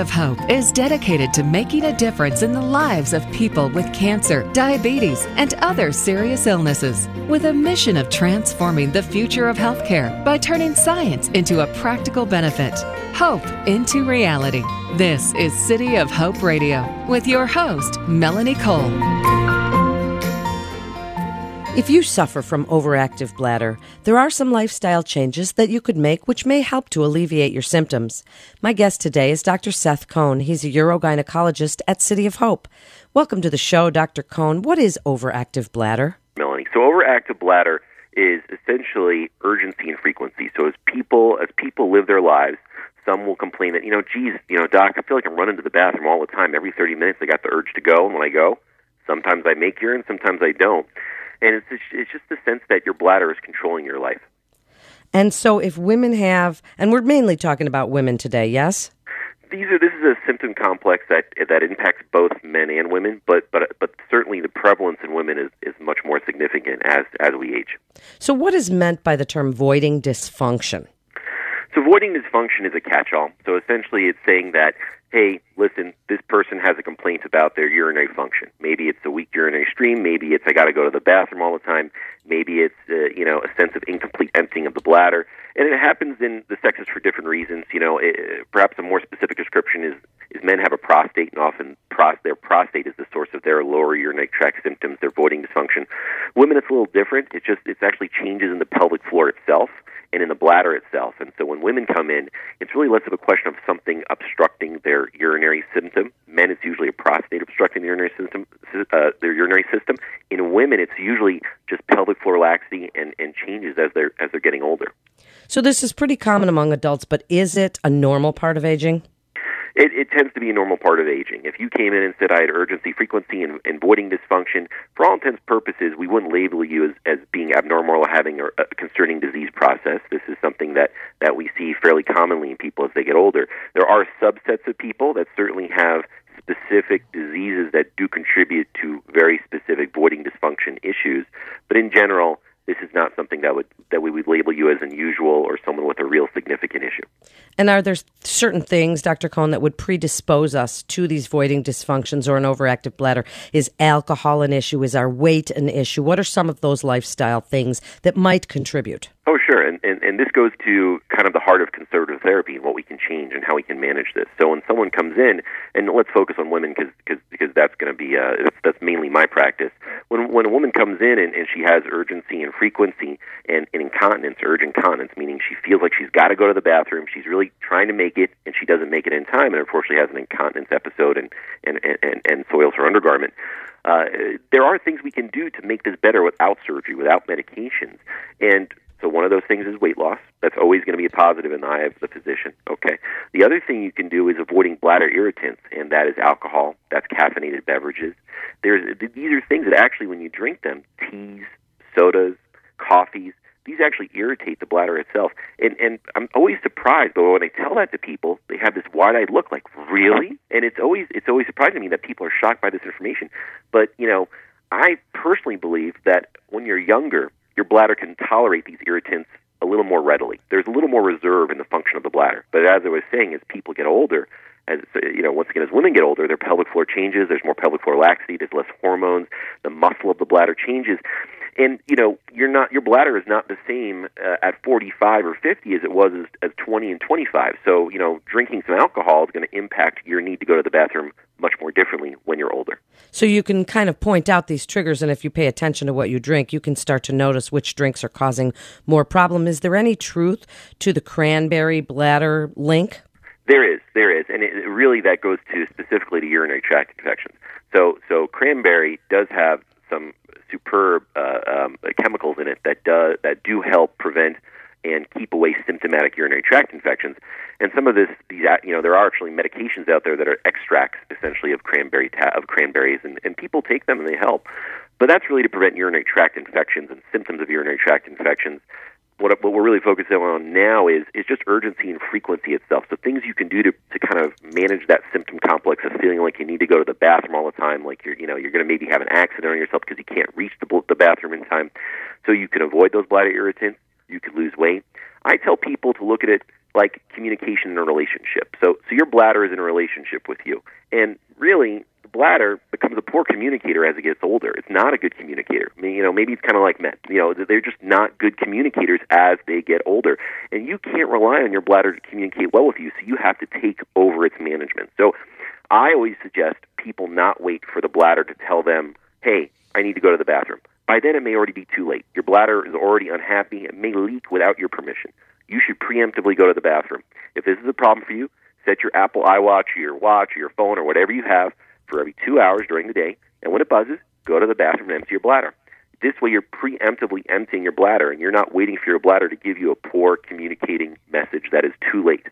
of Hope is dedicated to making a difference in the lives of people with cancer, diabetes, and other serious illnesses, with a mission of transforming the future of healthcare by turning science into a practical benefit. Hope into reality. This is City of Hope Radio with your host, Melanie Cole. If you suffer from overactive bladder, there are some lifestyle changes that you could make which may help to alleviate your symptoms. My guest today is Dr. Seth Cohn. He's a urogynecologist at City of Hope. Welcome to the show, Dr. Cohn. What is overactive bladder? Melanie. So overactive bladder is essentially urgency and frequency. So as people as people live their lives, some will complain that, you know, geez, you know, doc, I feel like I'm running to the bathroom all the time. Every 30 minutes I got the urge to go, and when I go, sometimes I make urine, sometimes I don't and it's it's just the sense that your bladder is controlling your life. And so, if women have, and we're mainly talking about women today, yes. These are this is a symptom complex that that impacts both men and women, but but but certainly the prevalence in women is, is much more significant as as we age. So, what is meant by the term voiding dysfunction? So, voiding dysfunction is a catch-all. So, essentially, it's saying that hey, listen, this person has a complaint about their urinary function. Maybe it's a weak urinary stream. Maybe it's I got to go to the bathroom all the time. Maybe it's uh, you know a sense of incomplete emptying of the bladder, and it happens in the sexes for different reasons. You know, it, perhaps a more specific description is men have a prostate, and often pros- their prostate is the source of their lower urinary tract symptoms, their voiding dysfunction. Women, it's a little different. It's just it's actually changes in the pelvic floor itself and in the bladder itself. And so when women come in, it's really less of a question of something obstructing their urinary system. Men, it's usually a prostate obstructing the urinary system, uh, their urinary system. In women, it's usually just pelvic floor laxity and, and changes as they're as they're getting older. So this is pretty common among adults, but is it a normal part of aging? It, it tends to be a normal part of aging. If you came in and said I had urgency, frequency, and, and voiding dysfunction, for all intents and purposes, we wouldn't label you as, as being abnormal or having a, a concerning disease process. This is something that, that we see fairly commonly in people as they get older. There are subsets of people that certainly have specific diseases that do contribute to very specific voiding dysfunction issues, but in general, this is not something that would that we would label you as unusual or someone with a real significant issue. And are there certain things, Dr. Cohn, that would predispose us to these voiding dysfunctions or an overactive bladder? Is alcohol an issue? Is our weight an issue? What are some of those lifestyle things that might contribute? Oh, sure. And, and, and this goes to kind of the heart of conservative therapy and what we can change and how we can manage this. So when someone comes in, and let's focus on women because cause, because that's going to be, uh, that's mainly my practice. When, when a woman comes in and, and she has urgency and frequency and, and incontinence, urge incontinence, meaning she feels like she's got to go to the bathroom, she's really trying to make it, and she doesn't make it in time, and unfortunately has an incontinence episode and, and, and, and soils her undergarment. Uh, there are things we can do to make this better without surgery, without medications. And so one of those things is weight loss. That's always going to be a positive in the eye of the physician. Okay. The other thing you can do is avoiding bladder irritants, and that is alcohol. That's caffeinated beverages. There's these are things that actually, when you drink them, teas, sodas, coffees, these actually irritate the bladder itself. And and I'm always surprised, but when I tell that to people, they have this wide-eyed look, like really. And it's always it's always surprising to me that people are shocked by this information. But you know, I personally believe that when you're younger your bladder can tolerate these irritants a little more readily. There's a little more reserve in the function of the bladder. But as I was saying, as people get older, as you know, once again, as women get older, their pelvic floor changes. There's more pelvic floor laxity. There's less hormones. The muscle of the bladder changes, and you know, you're not your bladder is not the same uh, at 45 or 50 as it was as, as 20 and 25. So you know, drinking some alcohol is going to impact your need to go to the bathroom much more differently when you're older. So you can kind of point out these triggers, and if you pay attention to what you drink, you can start to notice which drinks are causing more problem. Is there any truth to the cranberry bladder link? There is, there is, and it, really that goes to specifically to urinary tract infections. So, so cranberry does have some superb uh, um, chemicals in it that do, that do help prevent and keep away symptomatic urinary tract infections. And some of this, these, you know, there are actually medications out there that are extracts essentially of cranberry ta- of cranberries, and, and people take them and they help. But that's really to prevent urinary tract infections and symptoms of urinary tract infections. What, what we're really focusing on now is is just urgency and frequency itself. So things you can do to, to kind of manage that symptom complex of feeling like you need to go to the bathroom all the time, like you're you know you're going to maybe have an accident on yourself because you can't reach the, the bathroom in time. So you can avoid those bladder irritants you could lose weight. I tell people to look at it like communication in a relationship. So, so your bladder is in a relationship with you, and really, bladder becomes a poor communicator as it gets older. It's not a good communicator. I mean, you know, maybe it's kind of like men. You know, they're just not good communicators as they get older, and you can't rely on your bladder to communicate well with you. So you have to take over its management. So, I always suggest people not wait for the bladder to tell them, "Hey, I need to go to the bathroom." By then, it may already be too late. Your bladder is already unhappy. It may leak without your permission you should preemptively go to the bathroom. If this is a problem for you, set your Apple iWatch or your watch or your phone or whatever you have for every two hours during the day, and when it buzzes, go to the bathroom and empty your bladder. This way, you're preemptively emptying your bladder, and you're not waiting for your bladder to give you a poor communicating message that is too late.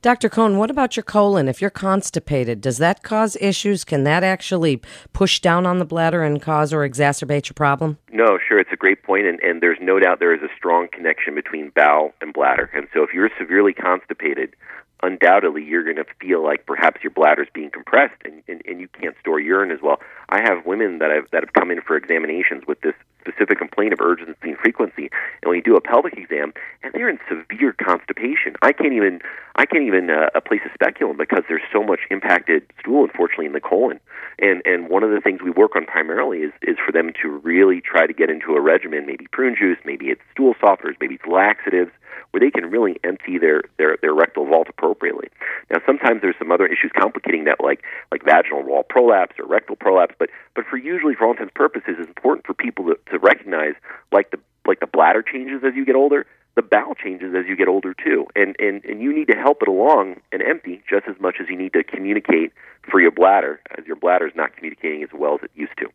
Dr. Cohn, what about your colon? If you're constipated, does that cause issues? Can that actually push down on the bladder and cause or exacerbate your problem? No, sure. It's a great point, and, and there's no doubt there is a strong connection between bowel and bladder. And so if you're severely constipated, undoubtedly you're going to feel like perhaps your bladder is being compressed and, and, and you can't store urine as well. I have women that have that have come in for examinations with this specific complaint of urgency and frequency, and when you do a pelvic exam, and they're in severe constipation. I can't even I can't even uh, place a speculum because there's so much impacted stool, unfortunately, in the colon. And and one of the things we work on primarily is is for them to really try to get into a regimen, maybe prune juice, maybe it's stool softeners, maybe it's laxatives where they can really empty their, their, their rectal vault appropriately. Now, sometimes there's some other issues complicating that, like like vaginal wall prolapse or rectal prolapse. But but for usually, for all intents and purposes, it's important for people to, to recognize, like the like the bladder changes as you get older, the bowel changes as you get older too, and and and you need to help it along and empty just as much as you need to communicate for your bladder, as your bladder is not communicating as well as it used to.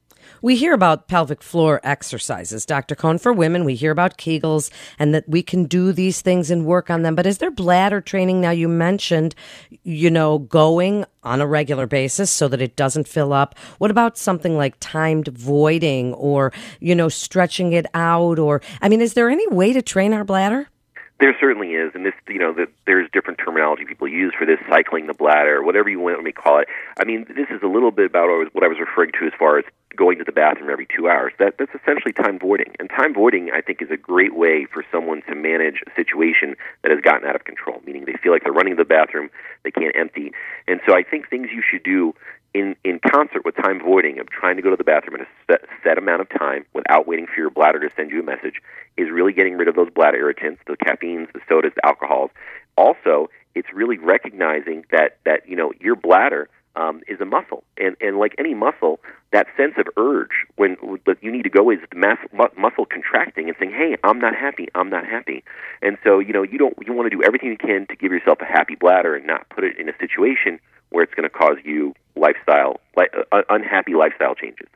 We hear about pelvic floor exercises, Dr. Cohn. For women, we hear about Kegels and that we can do these things and work on them. But is there bladder training? Now, you mentioned, you know, going on a regular basis so that it doesn't fill up. What about something like timed voiding or, you know, stretching it out? Or, I mean, is there any way to train our bladder? There certainly is, and this, you know, that there's different terminology people use for this, cycling the bladder, whatever you want to call it. I mean, this is a little bit about what I was referring to as far as going to the bathroom every two hours. That that's essentially time voiding, and time voiding, I think, is a great way for someone to manage a situation that has gotten out of control. Meaning, they feel like they're running to the bathroom, they can't empty, and so I think things you should do in, in concert with time voiding of trying to go to the bathroom in a set, set amount of time without waiting for your bladder to send you a message is really getting rid of those bladder irritants, the caffeines, the sodas, the alcohols. Also, it's really recognizing that that you know your bladder um, is a muscle, and and like any muscle, that sense of urge when you need to go is the mass, mu- muscle contracting and saying, "Hey, I'm not happy. I'm not happy." And so you know you don't you want to do everything you can to give yourself a happy bladder and not put it in a situation where it's going to cause you lifestyle, li- uh, unhappy lifestyle changes.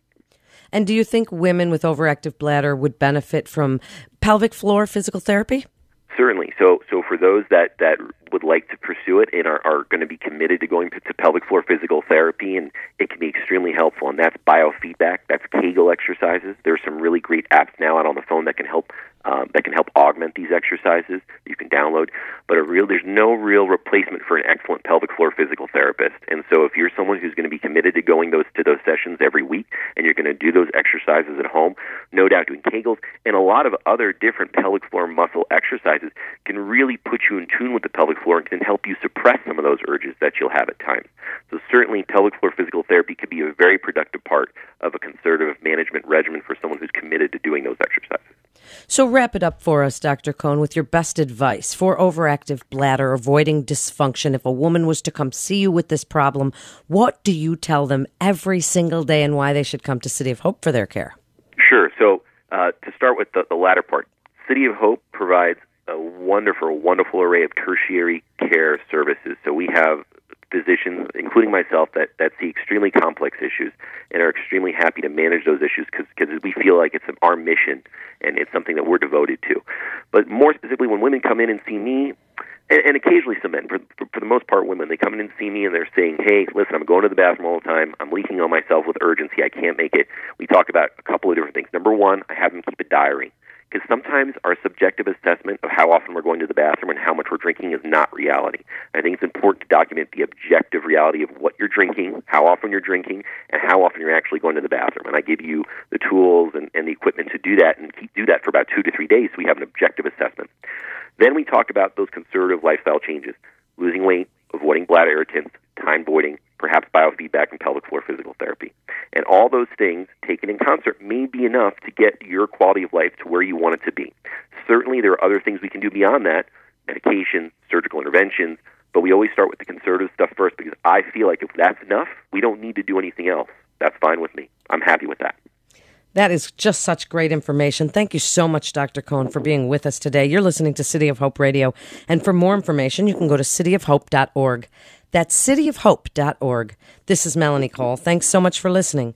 And do you think women with overactive bladder would benefit from pelvic floor physical therapy? Certainly. So, so for those that that would like to pursue it and are, are going to be committed to going to, pelvic floor physical therapy, and it can be extremely helpful. And that's biofeedback. That's Kegel exercises. There's some really great apps now out on the phone that can help um, that can help augment these exercises you can download. But a real, there's no real replacement for an excellent pelvic floor physical therapist. And so, if you're someone who's going to be committed to going those to those sessions every week, and you're going to do those exercises at home, no doubt doing Kegels and a lot of other different pelvic floor muscle exercises can really put you in tune with the pelvic floor and can help you suppress some of those urges that you'll have at times. So certainly, pelvic floor physical therapy could be a very productive part of a conservative management regimen for someone who's committed to doing those exercises. So, wrap it up for us, Dr. Cohn, with your best advice for overactive bladder, avoiding dysfunction. If a woman was to come see you with this problem, what do you tell them every single day and why they should come to City of Hope for their care? Sure. So, uh, to start with the, the latter part, City of Hope provides a wonderful, wonderful array of tertiary care services. So, we have physicians, including myself, that, that see extremely complex issues and are extremely happy to manage those issues because we feel like it's our mission and it's something that we're devoted to. But more specifically, when women come in and see me, and, and occasionally some men, for, for, for the most part, women, they come in and see me and they're saying, "Hey, listen, I'm going to the bathroom all the time. I'm leaking on myself with urgency. I can't make it." We talk about a couple of different things. Number one, I have them keep a diary because sometimes our subjective assessment of how often we're going to the bathroom and how much we're drinking is not reality. I think it's important to document the objective reality of what you're drinking, how often you're drinking, and how often you're actually going to the bathroom. And I give you the tools and, and the equipment to do that and keep, do that for about two to three days so we have an objective assessment. Then we talk about those conservative lifestyle changes losing weight, avoiding bladder irritants, time voiding, perhaps biofeedback and pelvic floor physical therapy. And all those things taken in concert may be enough to get your quality of life to where you want it to be. Certainly, there are other things we can do beyond that medication, surgical interventions, but we always start with the conservative stuff first because I feel like if that's enough, we don't need to do anything else. That's fine with me. I'm happy with that. That is just such great information. Thank you so much, Dr. Cohen, for being with us today. You're listening to City of Hope Radio. And for more information, you can go to cityofhope.org. That's cityofhope.org. This is Melanie Cole. Thanks so much for listening.